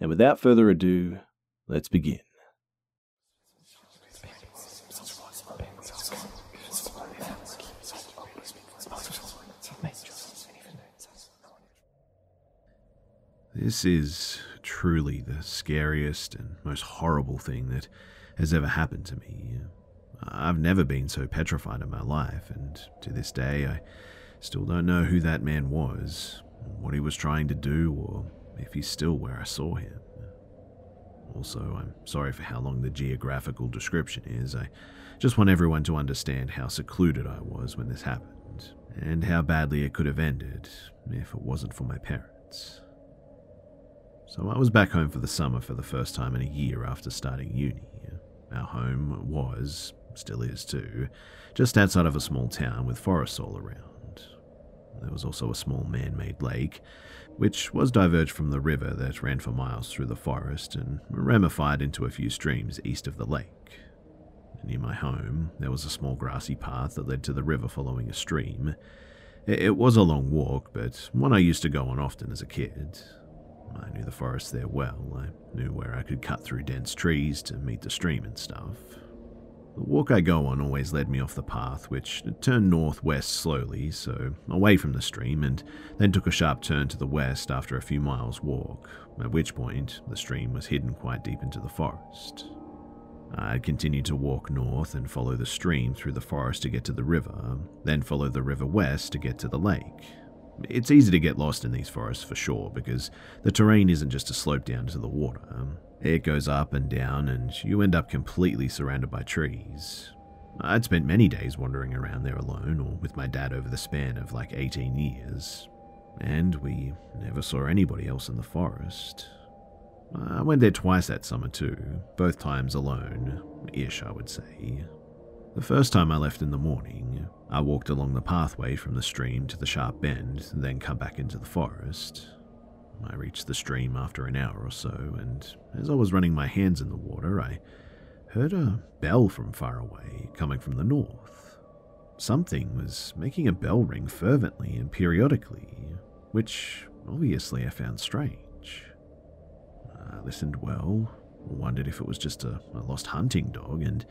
And without further ado, let's begin. This is truly the scariest and most horrible thing that has ever happened to me. I've never been so petrified in my life, and to this day, I still don't know who that man was, what he was trying to do, or if he's still where I saw him. Also, I'm sorry for how long the geographical description is. I just want everyone to understand how secluded I was when this happened, and how badly it could have ended if it wasn't for my parents. So I was back home for the summer for the first time in a year after starting uni. Our home was, still is too, just outside of a small town with forests all around. There was also a small man made lake, which was diverged from the river that ran for miles through the forest and ramified into a few streams east of the lake. Near my home, there was a small grassy path that led to the river following a stream. It was a long walk, but one I used to go on often as a kid. I knew the forest there well. I knew where I could cut through dense trees to meet the stream and stuff. The walk I go on always led me off the path, which turned northwest slowly, so away from the stream, and then took a sharp turn to the west after a few miles' walk, at which point the stream was hidden quite deep into the forest. I continued to walk north and follow the stream through the forest to get to the river, then follow the river west to get to the lake. It's easy to get lost in these forests for sure, because the terrain isn't just a slope down to the water. Um, it goes up and down, and you end up completely surrounded by trees. I'd spent many days wandering around there alone or with my dad over the span of like 18 years, and we never saw anybody else in the forest. I went there twice that summer too, both times alone, ish, I would say. The first time I left in the morning, I walked along the pathway from the stream to the sharp bend, and then cut back into the forest. I reached the stream after an hour or so, and as I was running my hands in the water, I heard a bell from far away, coming from the north. Something was making a bell ring fervently and periodically, which obviously I found strange. I listened well, wondered if it was just a, a lost hunting dog, and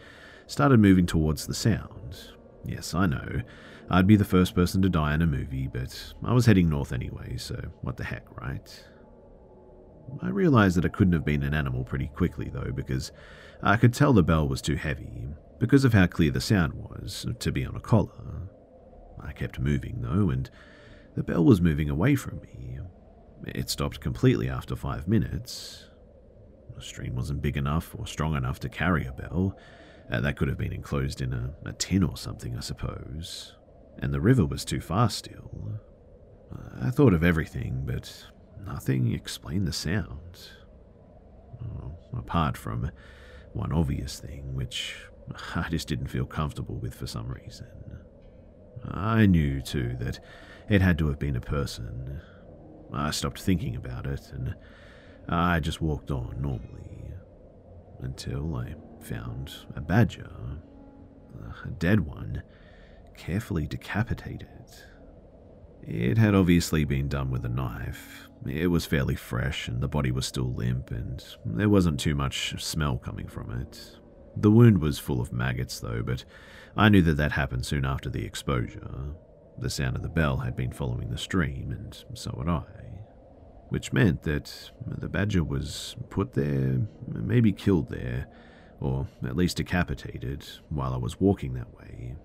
started moving towards the sound. Yes, I know, I'd be the first person to die in a movie, but I was heading north anyway, so what the heck, right? I realized that it couldn't have been an animal pretty quickly, though, because I could tell the bell was too heavy, because of how clear the sound was, to be on a collar. I kept moving, though, and the bell was moving away from me. It stopped completely after five minutes. The stream wasn't big enough or strong enough to carry a bell. Uh, that could have been enclosed in a, a tin or something, I suppose and the river was too far still. I thought of everything, but nothing explained the sound. Oh, apart from one obvious thing, which I just didn't feel comfortable with for some reason. I knew, too, that it had to have been a person. I stopped thinking about it, and I just walked on normally until I found a badger, a dead one, carefully decapitated. It had obviously been done with a knife. It was fairly fresh, and the body was still limp, and there wasn't too much smell coming from it. The wound was full of maggots, though, but I knew that that happened soon after the exposure. The sound of the bell had been following the stream, and so had I. Which meant that the badger was put there, maybe killed there, or at least decapitated while I was walking that way.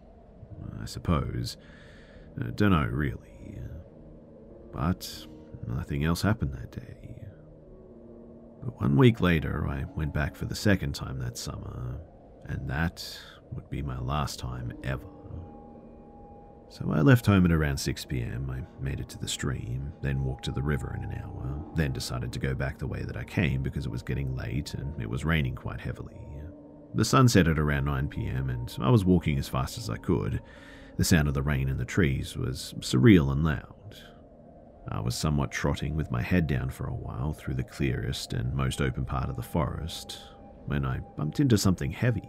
I suppose. Uh, don't know, really. But nothing else happened that day. But one week later, I went back for the second time that summer, and that would be my last time ever. So I left home at around 6 pm. I made it to the stream, then walked to the river in an hour, then decided to go back the way that I came because it was getting late and it was raining quite heavily. The sun set at around 9 pm, and I was walking as fast as I could. The sound of the rain in the trees was surreal and loud. I was somewhat trotting with my head down for a while through the clearest and most open part of the forest when I bumped into something heavy.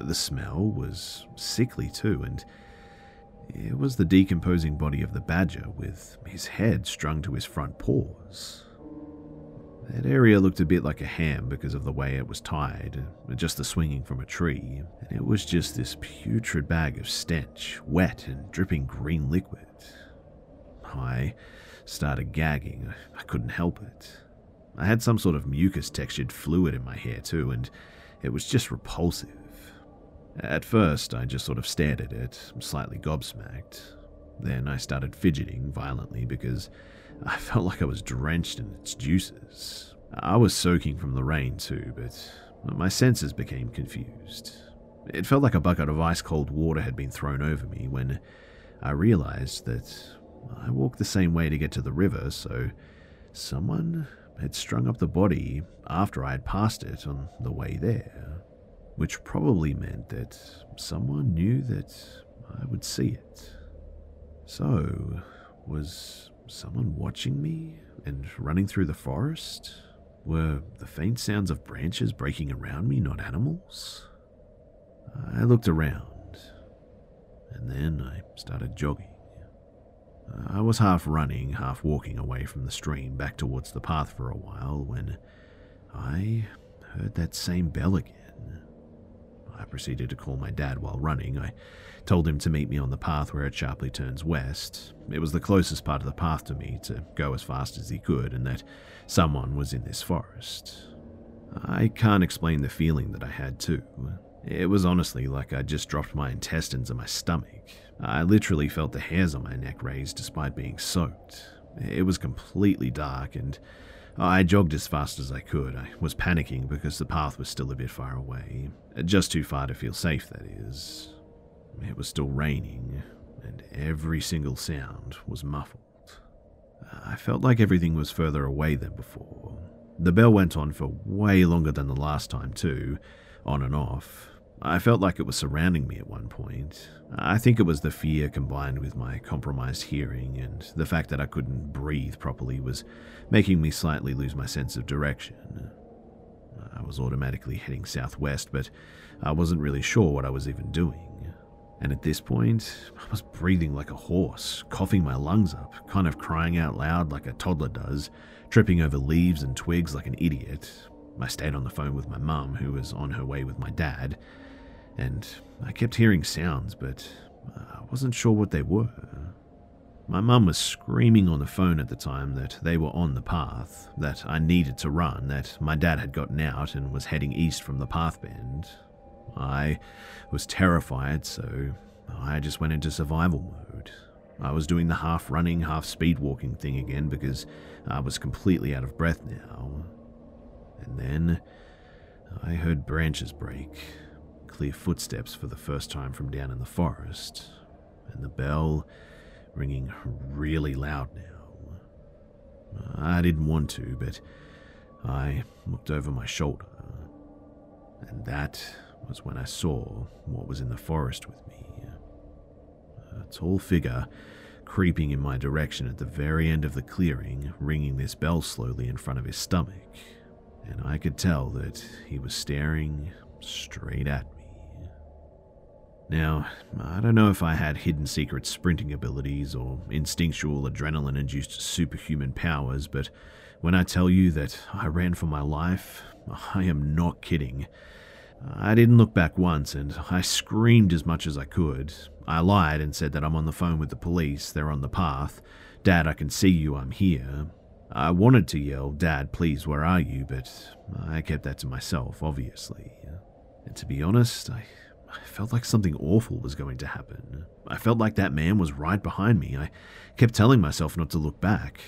The smell was sickly too, and it was the decomposing body of the badger with his head strung to his front paws. That area looked a bit like a ham because of the way it was tied, just the swinging from a tree, and it was just this putrid bag of stench, wet and dripping green liquid. I started gagging. I couldn't help it. I had some sort of mucus textured fluid in my hair too, and it was just repulsive. At first, I just sort of stared at it, slightly gobsmacked. Then I started fidgeting violently because I felt like I was drenched in its juices. I was soaking from the rain too, but my senses became confused. It felt like a bucket of ice cold water had been thrown over me when I realized that I walked the same way to get to the river, so someone had strung up the body after I had passed it on the way there, which probably meant that someone knew that I would see it. So, was someone watching me and running through the forest? Were the faint sounds of branches breaking around me not animals? I looked around, and then I started jogging. I was half running, half walking away from the stream back towards the path for a while when I heard that same bell again. I proceeded to call my dad while running. I told him to meet me on the path where it sharply turns west. It was the closest part of the path to me to go as fast as he could, and that someone was in this forest. I can't explain the feeling that I had, too. It was honestly like I'd just dropped my intestines in my stomach. I literally felt the hairs on my neck raised despite being soaked. It was completely dark, and I jogged as fast as I could. I was panicking because the path was still a bit far away. Just too far to feel safe, that is. It was still raining, and every single sound was muffled. I felt like everything was further away than before. The bell went on for way longer than the last time, too, on and off. I felt like it was surrounding me at one point. I think it was the fear combined with my compromised hearing and the fact that I couldn't breathe properly was making me slightly lose my sense of direction. I was automatically heading southwest, but I wasn't really sure what I was even doing. And at this point, I was breathing like a horse, coughing my lungs up, kind of crying out loud like a toddler does, tripping over leaves and twigs like an idiot. I stayed on the phone with my mum, who was on her way with my dad, and I kept hearing sounds, but I wasn't sure what they were. My mum was screaming on the phone at the time that they were on the path, that I needed to run, that my dad had gotten out and was heading east from the path bend. I was terrified, so I just went into survival mode. I was doing the half running, half speed walking thing again because I was completely out of breath now. And then I heard branches break clear footsteps for the first time from down in the forest, and the bell ringing really loud now. I didn't want to, but I looked over my shoulder, and that was when I saw what was in the forest with me. A tall figure creeping in my direction at the very end of the clearing, ringing this bell slowly in front of his stomach, and I could tell that he was staring straight at me. Now, I don't know if I had hidden secret sprinting abilities or instinctual adrenaline induced superhuman powers, but when I tell you that I ran for my life, I am not kidding. I didn't look back once, and I screamed as much as I could. I lied and said that I'm on the phone with the police, they're on the path. Dad, I can see you, I'm here. I wanted to yell, Dad, please, where are you? But I kept that to myself, obviously. And to be honest, I, I felt like something awful was going to happen. I felt like that man was right behind me. I kept telling myself not to look back.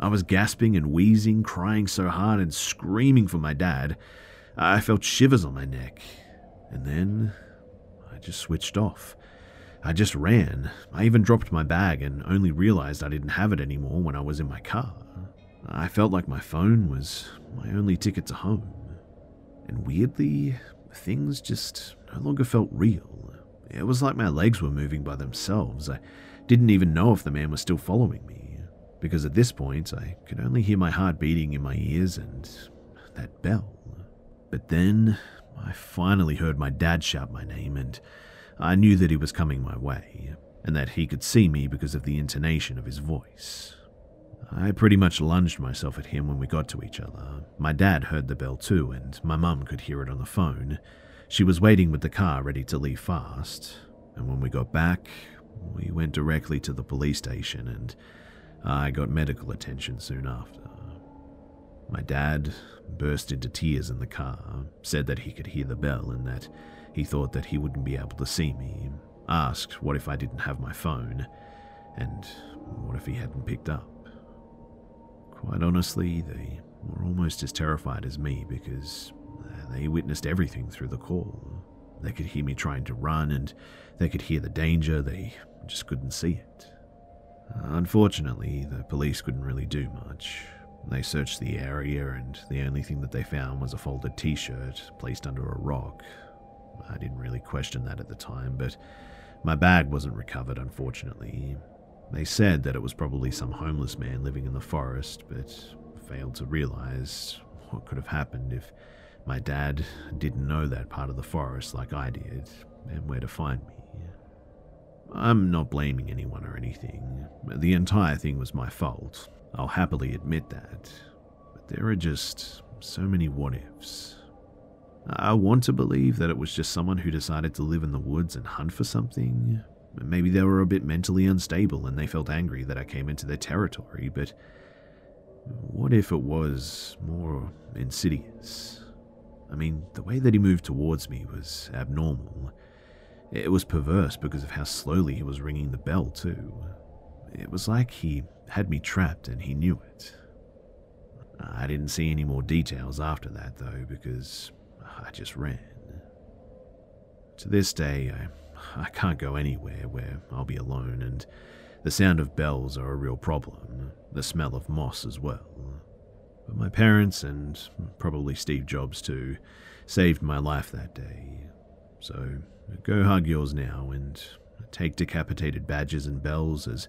I was gasping and wheezing, crying so hard and screaming for my dad. I felt shivers on my neck. And then I just switched off. I just ran. I even dropped my bag and only realized I didn't have it anymore when I was in my car. I felt like my phone was my only ticket to home. And weirdly, things just no longer felt real. It was like my legs were moving by themselves. I didn't even know if the man was still following me, because at this point I could only hear my heart beating in my ears and that bell. But then I finally heard my dad shout my name, and I knew that he was coming my way, and that he could see me because of the intonation of his voice. I pretty much lunged myself at him when we got to each other. My dad heard the bell too, and my mum could hear it on the phone. She was waiting with the car ready to leave fast, and when we got back, we went directly to the police station and I got medical attention soon after. My dad burst into tears in the car, said that he could hear the bell and that he thought that he wouldn't be able to see me, asked what if I didn't have my phone, and what if he hadn't picked up. Quite honestly, they were almost as terrified as me because uh, they witnessed everything through the call. They could hear me trying to run and they could hear the danger, they just couldn't see it. Unfortunately, the police couldn't really do much. They searched the area, and the only thing that they found was a folded t shirt placed under a rock. I didn't really question that at the time, but my bag wasn't recovered, unfortunately. They said that it was probably some homeless man living in the forest, but failed to realize what could have happened if my dad didn't know that part of the forest like I did and where to find me. I'm not blaming anyone or anything. The entire thing was my fault. I'll happily admit that. But there are just so many what ifs. I want to believe that it was just someone who decided to live in the woods and hunt for something, Maybe they were a bit mentally unstable and they felt angry that I came into their territory, but what if it was more insidious? I mean, the way that he moved towards me was abnormal. It was perverse because of how slowly he was ringing the bell, too. It was like he had me trapped and he knew it. I didn't see any more details after that, though, because I just ran. To this day, I I can't go anywhere where I'll be alone, and the sound of bells are a real problem, the smell of moss as well. But my parents, and probably Steve Jobs too, saved my life that day. So go hug yours now and take decapitated badges and bells as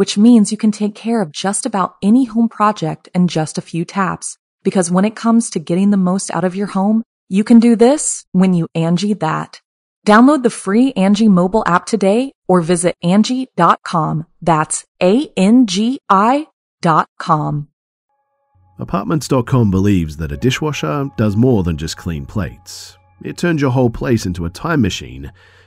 which means you can take care of just about any home project in just a few taps. Because when it comes to getting the most out of your home, you can do this when you Angi that. Download the free Angi mobile app today or visit Angi.com. That's A-N-G-I dot com. Apartments.com believes that a dishwasher does more than just clean plates. It turns your whole place into a time machine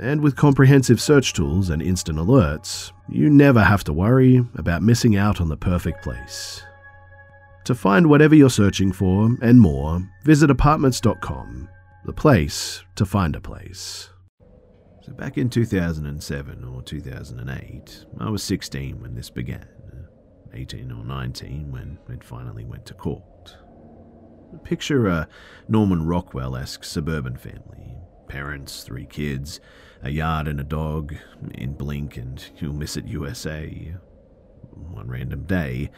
And with comprehensive search tools and instant alerts, you never have to worry about missing out on the perfect place. To find whatever you're searching for and more, visit apartments.com, the place to find a place. So, back in 2007 or 2008, I was 16 when this began, 18 or 19 when it finally went to court. Picture a Norman Rockwell esque suburban family parents, three kids, a yard and a dog, in Blink and You'll Miss It USA. One random day,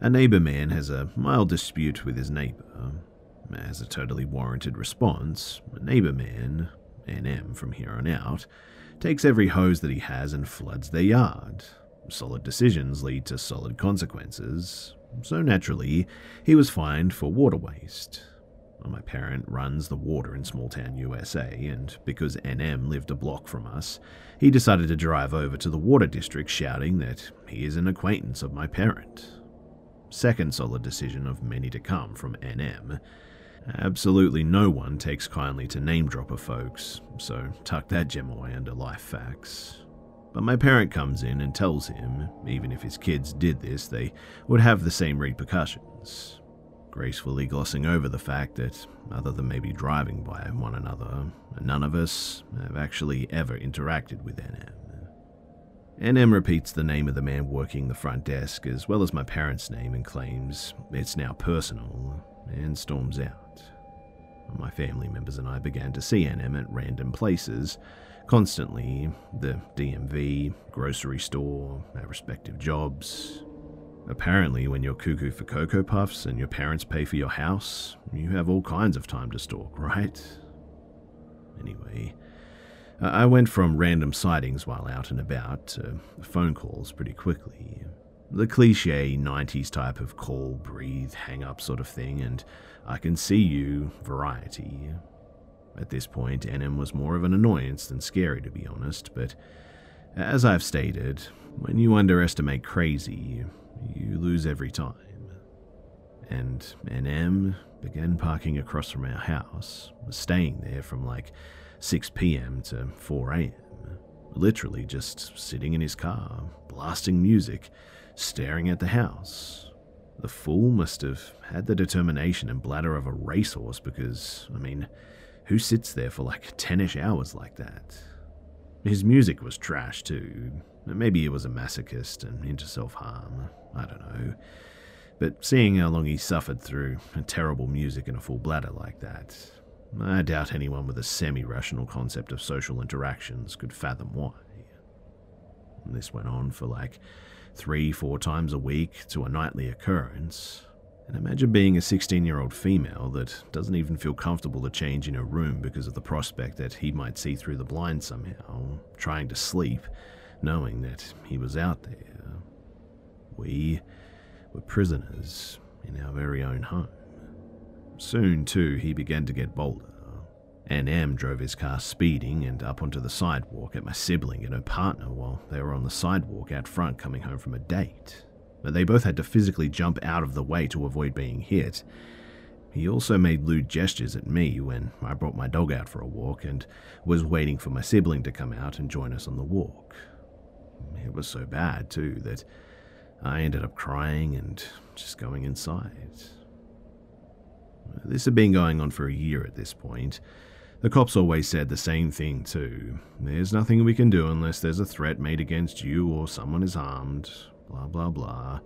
a neighbor man has a mild dispute with his neighbor. As a totally warranted response, a neighbor man, NM from here on out, takes every hose that he has and floods their yard. Solid decisions lead to solid consequences, so naturally, he was fined for water waste. My parent runs the water in small town USA, and because NM lived a block from us, he decided to drive over to the water district shouting that he is an acquaintance of my parent. Second solid decision of many to come from NM. Absolutely no one takes kindly to name dropper folks, so tuck that gem away under life facts. But my parent comes in and tells him, even if his kids did this, they would have the same repercussions gracefully glossing over the fact that, other than maybe driving by one another, none of us have actually ever interacted with NM. NM repeats the name of the man working the front desk as well as my parents' name and claims it's now personal and storms out. My family members and I began to see NM at random places, constantly the DMV, grocery store, our respective jobs, Apparently, when you're cuckoo for Cocoa Puffs and your parents pay for your house, you have all kinds of time to stalk, right? Anyway, I went from random sightings while out and about to phone calls pretty quickly. The cliche 90s type of call, breathe, hang up sort of thing, and I can see you variety. At this point, NM was more of an annoyance than scary, to be honest, but as I've stated, when you underestimate crazy, you lose every time. And NM began parking across from our house, was staying there from like 6 pm to 4 am. Literally just sitting in his car, blasting music, staring at the house. The fool must have had the determination and bladder of a racehorse because, I mean, who sits there for like 10 ish hours like that? His music was trash too. Maybe he was a masochist and into self harm. I don't know. But seeing how long he suffered through a terrible music and a full bladder like that, I doubt anyone with a semi rational concept of social interactions could fathom why. And this went on for like three, four times a week to a nightly occurrence. And imagine being a 16 year old female that doesn't even feel comfortable to change in her room because of the prospect that he might see through the blinds somehow, trying to sleep, knowing that he was out there. We were prisoners in our very own home. Soon, too, he began to get bolder. and NM drove his car speeding and up onto the sidewalk at my sibling and her partner while they were on the sidewalk out front coming home from a date. But they both had to physically jump out of the way to avoid being hit. He also made lewd gestures at me when I brought my dog out for a walk and was waiting for my sibling to come out and join us on the walk. It was so bad, too, that I ended up crying and just going inside. This had been going on for a year at this point. The cops always said the same thing, too. There's nothing we can do unless there's a threat made against you or someone is harmed, blah blah blah.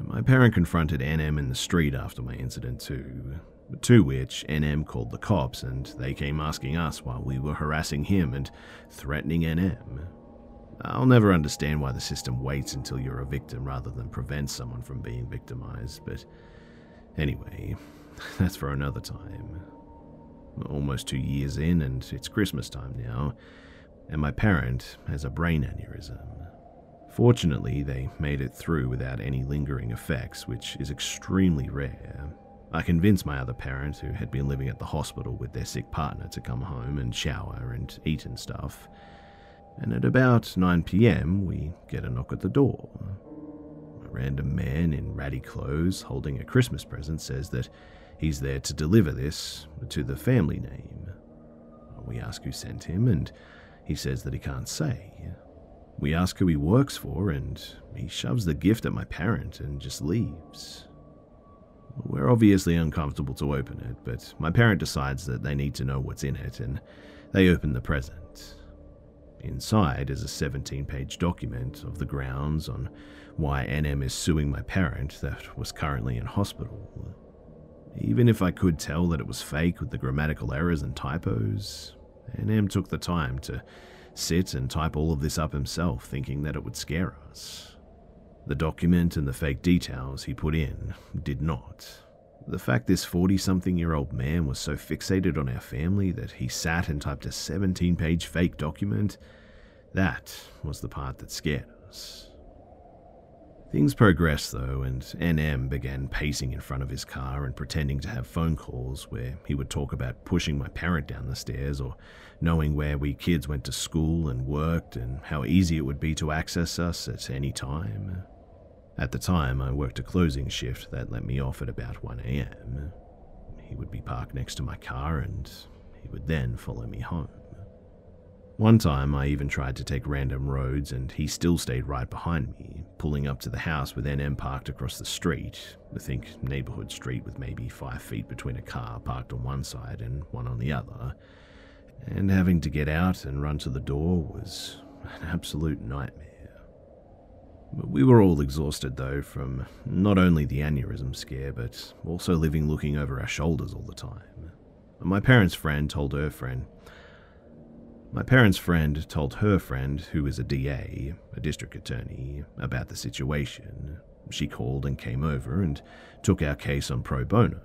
My parent confronted NM in the street after my incident, too. To which NM called the cops and they came asking us while we were harassing him and threatening NM. I'll never understand why the system waits until you're a victim rather than prevents someone from being victimized, but anyway, that's for another time. Almost two years in, and it's Christmas time now, and my parent has a brain aneurysm. Fortunately, they made it through without any lingering effects, which is extremely rare. I convinced my other parent, who had been living at the hospital with their sick partner, to come home and shower and eat and stuff. And at about 9 pm, we get a knock at the door. A random man in ratty clothes holding a Christmas present says that he's there to deliver this to the family name. We ask who sent him, and he says that he can't say. We ask who he works for, and he shoves the gift at my parent and just leaves. We're obviously uncomfortable to open it, but my parent decides that they need to know what's in it, and they open the present. Inside is a 17 page document of the grounds on why NM is suing my parent that was currently in hospital. Even if I could tell that it was fake with the grammatical errors and typos, NM took the time to sit and type all of this up himself, thinking that it would scare us. The document and the fake details he put in did not. The fact this 40 something year old man was so fixated on our family that he sat and typed a 17 page fake document, that was the part that scared us. Things progressed though, and NM began pacing in front of his car and pretending to have phone calls where he would talk about pushing my parent down the stairs or knowing where we kids went to school and worked and how easy it would be to access us at any time. At the time, I worked a closing shift that let me off at about 1am. He would be parked next to my car and he would then follow me home. One time, I even tried to take random roads and he still stayed right behind me, pulling up to the house with NM parked across the street. I think neighborhood street with maybe five feet between a car parked on one side and one on the other. And having to get out and run to the door was an absolute nightmare. We were all exhausted, though, from not only the aneurysm scare, but also living looking over our shoulders all the time. My parents' friend told her friend. My parents' friend told her friend, who is a DA, a district attorney, about the situation. She called and came over and took our case on pro bono.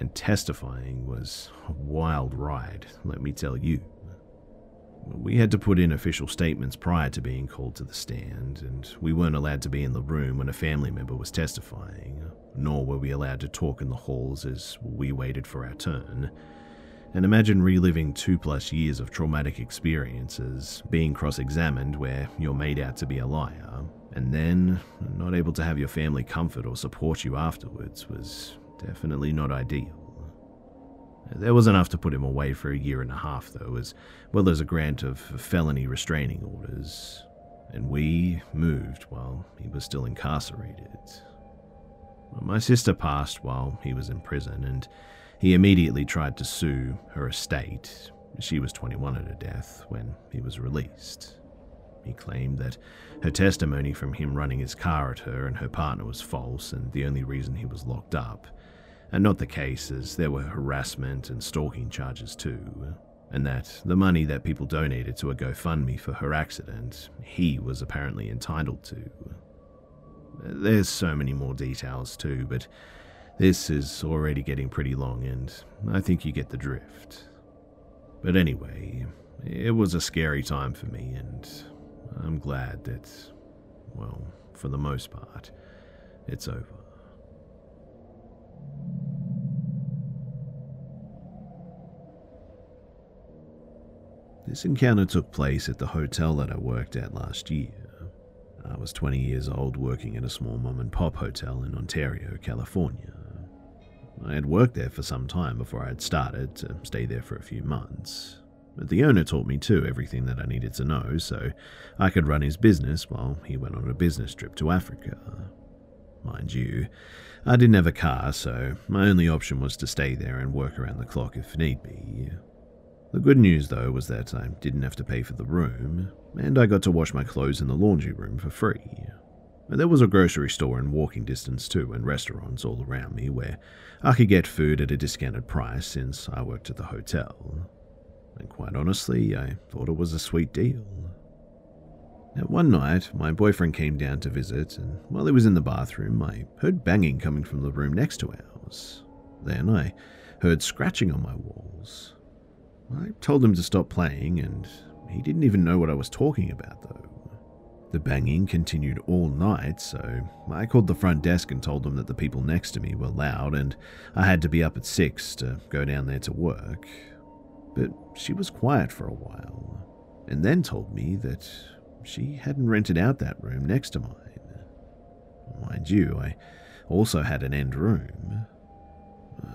And testifying was a wild ride, let me tell you. We had to put in official statements prior to being called to the stand, and we weren't allowed to be in the room when a family member was testifying, nor were we allowed to talk in the halls as we waited for our turn. And imagine reliving two plus years of traumatic experiences, being cross examined where you're made out to be a liar, and then not able to have your family comfort or support you afterwards was definitely not ideal. There was enough to put him away for a year and a half, though, as well as a grant of felony restraining orders. And we moved while he was still incarcerated. My sister passed while he was in prison, and he immediately tried to sue her estate. She was 21 at her death when he was released. He claimed that her testimony from him running his car at her and her partner was false, and the only reason he was locked up and not the case as there were harassment and stalking charges too, and that the money that people donated to a GoFundMe for her accident, he was apparently entitled to. There's so many more details too, but this is already getting pretty long and I think you get the drift. But anyway, it was a scary time for me and I'm glad that, well, for the most part, it's over. This encounter took place at the hotel that I worked at last year. I was 20 years old working at a small mom and pop hotel in Ontario, California. I had worked there for some time before I had started to stay there for a few months. But the owner taught me too everything that I needed to know so I could run his business while he went on a business trip to Africa. Mind you, I didn't have a car, so my only option was to stay there and work around the clock if need be. The good news, though, was that I didn't have to pay for the room, and I got to wash my clothes in the laundry room for free. There was a grocery store in walking distance too, and restaurants all around me where I could get food at a discounted price since I worked at the hotel. And quite honestly, I thought it was a sweet deal. One night, my boyfriend came down to visit, and while he was in the bathroom, I heard banging coming from the room next to ours. Then I heard scratching on my walls. I told him to stop playing, and he didn't even know what I was talking about, though. The banging continued all night, so I called the front desk and told them that the people next to me were loud and I had to be up at 6 to go down there to work. But she was quiet for a while, and then told me that she hadn't rented out that room next to mine. Mind you, I also had an end room.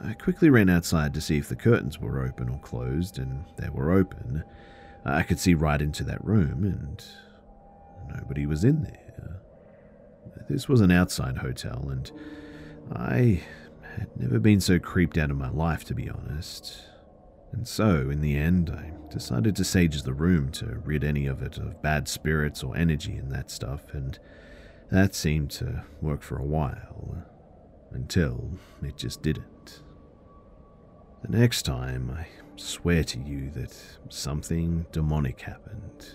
I quickly ran outside to see if the curtains were open or closed, and they were open. I could see right into that room, and Nobody was in there. This was an outside hotel, and I had never been so creeped out in my life, to be honest. And so, in the end, I decided to sage the room to rid any of it of bad spirits or energy and that stuff, and that seemed to work for a while. Until it just didn't. The next time, I swear to you that something demonic happened.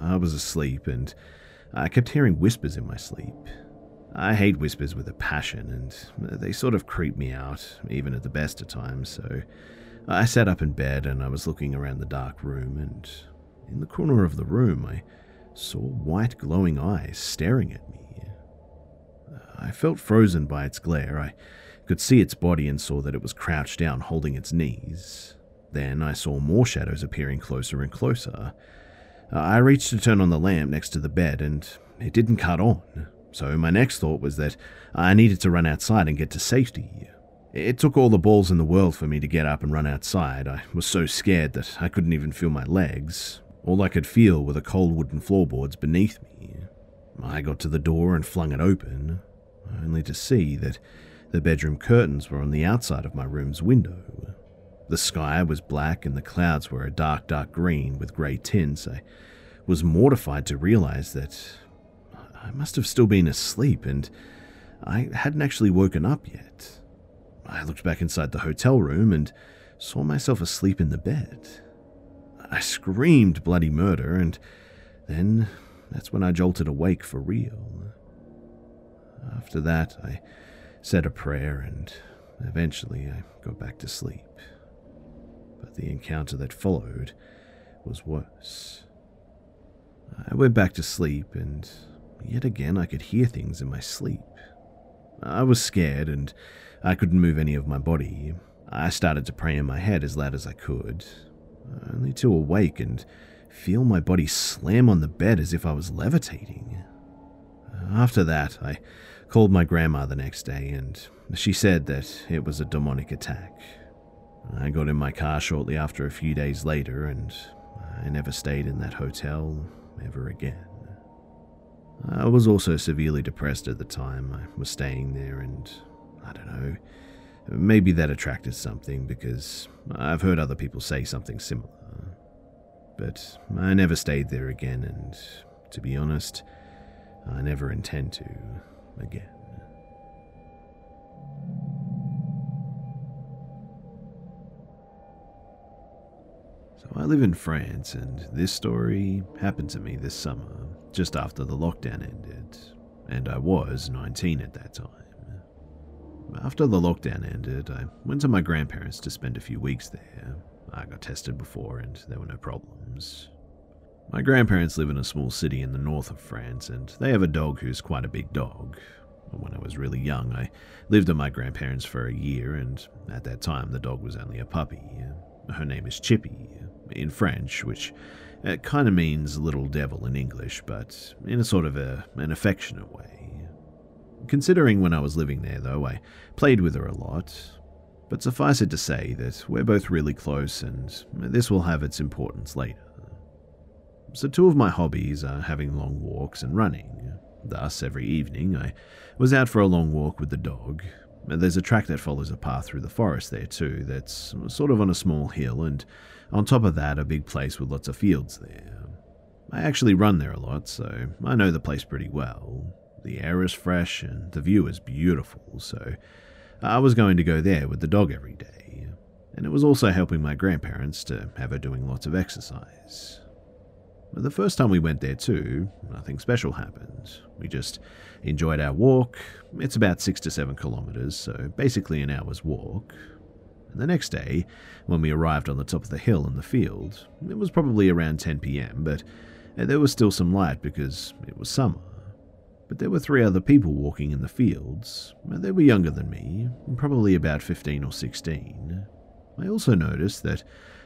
I was asleep and I kept hearing whispers in my sleep. I hate whispers with a passion, and they sort of creep me out, even at the best of times, so I sat up in bed and I was looking around the dark room, and in the corner of the room I saw white glowing eyes staring at me. I felt frozen by its glare. I could see its body and saw that it was crouched down holding its knees. Then I saw more shadows appearing closer and closer. I reached to turn on the lamp next to the bed, and it didn't cut on. So my next thought was that I needed to run outside and get to safety. It took all the balls in the world for me to get up and run outside. I was so scared that I couldn't even feel my legs. All I could feel were the cold wooden floorboards beneath me. I got to the door and flung it open, only to see that the bedroom curtains were on the outside of my room's window. The sky was black and the clouds were a dark, dark green with grey tints. I was mortified to realize that I must have still been asleep and I hadn't actually woken up yet. I looked back inside the hotel room and saw myself asleep in the bed. I screamed bloody murder, and then that's when I jolted awake for real. After that, I said a prayer and eventually I got back to sleep but the encounter that followed was worse. I went back to sleep, and yet again I could hear things in my sleep. I was scared, and I couldn't move any of my body. I started to pray in my head as loud as I could, only to awake and feel my body slam on the bed as if I was levitating. After that, I called my grandma the next day, and she said that it was a demonic attack. I got in my car shortly after a few days later, and I never stayed in that hotel ever again. I was also severely depressed at the time I was staying there, and I don't know, maybe that attracted something because I've heard other people say something similar. But I never stayed there again, and to be honest, I never intend to again. So I live in France, and this story happened to me this summer, just after the lockdown ended, and I was 19 at that time. After the lockdown ended, I went to my grandparents to spend a few weeks there. I got tested before, and there were no problems. My grandparents live in a small city in the north of France, and they have a dog who's quite a big dog. When I was really young, I lived at my grandparents for a year, and at that time the dog was only a puppy. Her name is Chipie, in French, which kind of means little devil in English, but in a sort of a, an affectionate way. Considering when I was living there, though, I played with her a lot. But suffice it to say that we're both really close, and this will have its importance later. So, two of my hobbies are having long walks and running. Thus, every evening, I was out for a long walk with the dog. There's a track that follows a path through the forest there, too, that's sort of on a small hill, and on top of that, a big place with lots of fields there. I actually run there a lot, so I know the place pretty well. The air is fresh and the view is beautiful, so I was going to go there with the dog every day. And it was also helping my grandparents to have her doing lots of exercise. But The first time we went there, too, nothing special happened. We just enjoyed our walk. It's about six to seven kilometers, so basically an hour's walk. And the next day, when we arrived on the top of the hill in the field, it was probably around 10 pm, but there was still some light because it was summer. But there were three other people walking in the fields. They were younger than me, probably about 15 or 16. I also noticed that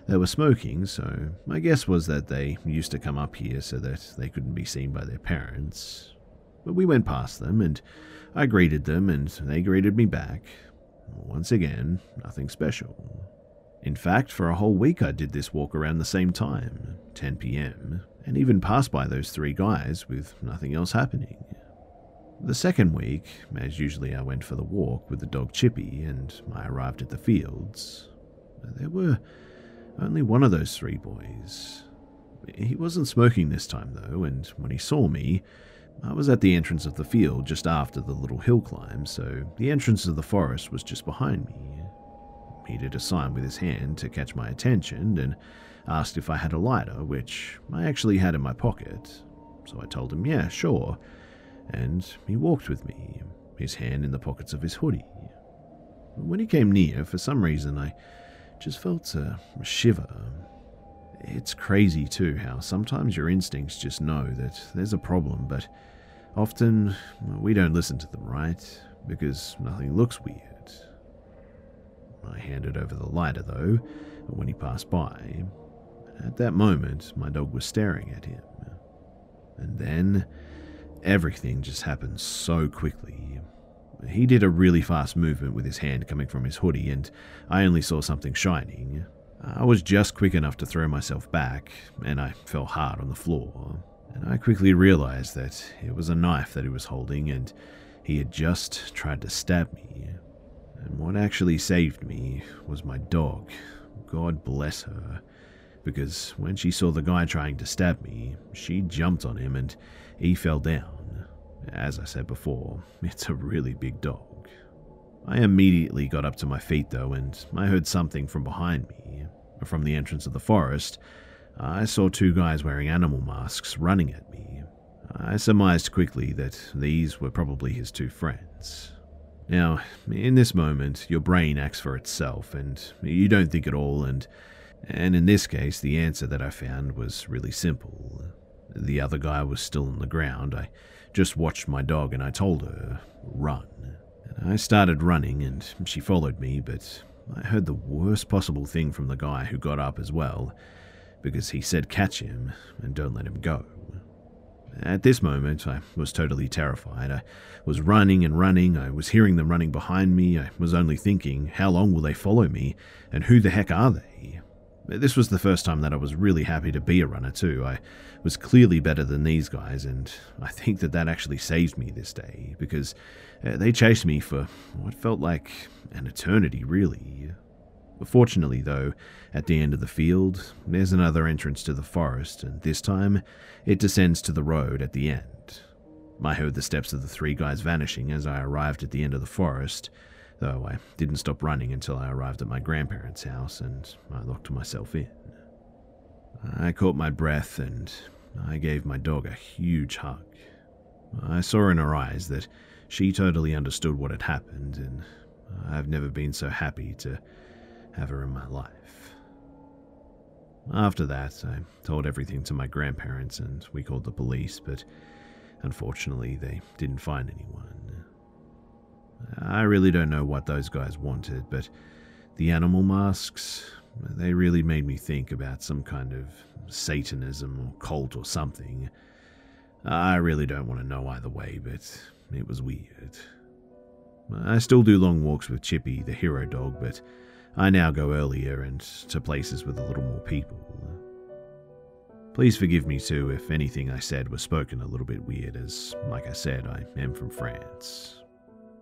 they were smoking, so my guess was that they used to come up here so that they couldn't be seen by their parents. But we went past them, and I greeted them, and they greeted me back. Once again, nothing special. In fact, for a whole week I did this walk around the same time, 10 pm, and even passed by those three guys with nothing else happening. The second week, as usually I went for the walk with the dog Chipie, and I arrived at the fields, there were only one of those three boys. He wasn't smoking this time, though, and when he saw me, I was at the entrance of the field just after the little hill climb, so the entrance of the forest was just behind me. He did a sign with his hand to catch my attention and asked if I had a lighter, which I actually had in my pocket. So I told him, yeah, sure, and he walked with me, his hand in the pockets of his hoodie. When he came near, for some reason, I just felt a shiver. It's crazy, too, how sometimes your instincts just know that there's a problem, but often we don't listen to them, right? Because nothing looks weird. I handed over the lighter, though, when he passed by. At that moment, my dog was staring at him. And then, everything just happened so quickly. He did a really fast movement with his hand coming from his hoodie, and I only saw something shining. I was just quick enough to throw myself back, and I fell hard on the floor. And I quickly realized that it was a knife that he was holding, and he had just tried to stab me. And what actually saved me was my dog. God bless her. Because when she saw the guy trying to stab me, she jumped on him and he fell down. As I said before, it's a really big dog. I immediately got up to my feet though, and I heard something from behind me. From the entrance of the forest, I saw two guys wearing animal masks running at me. I surmised quickly that these were probably his two friends. Now, in this moment, your brain acts for itself, and you don't think at all, and and in this case, the answer that I found was really simple. The other guy was still on the ground. I just watched my dog and I told her, run. And I started running and she followed me, but I heard the worst possible thing from the guy who got up as well, because he said catch him and don't let him go. At this moment, I was totally terrified. I was running and running. I was hearing them running behind me. I was only thinking, how long will they follow me? And who the heck are they? This was the first time that I was really happy to be a runner, too. I was clearly better than these guys, and I think that that actually saved me this day, because uh, they chased me for what felt like an eternity, really. Fortunately, though, at the end of the field, there's another entrance to the forest, and this time it descends to the road at the end. I heard the steps of the three guys vanishing as I arrived at the end of the forest, though I didn't stop running until I arrived at my grandparents' house and I locked myself in. I caught my breath and I gave my dog a huge hug. I saw in her eyes that she totally understood what had happened, and I've never been so happy to have her in my life. After that, I told everything to my grandparents and we called the police, but unfortunately, they didn't find anyone. I really don't know what those guys wanted, but the animal masks, they really made me think about some kind of Satanism or cult or something. I really don't want to know either way, but it was weird. I still do long walks with Chipie, the hero dog, but I now go earlier and to places with a little more people. Please forgive me too if anything I said was spoken a little bit weird, as, like I said, I am from France.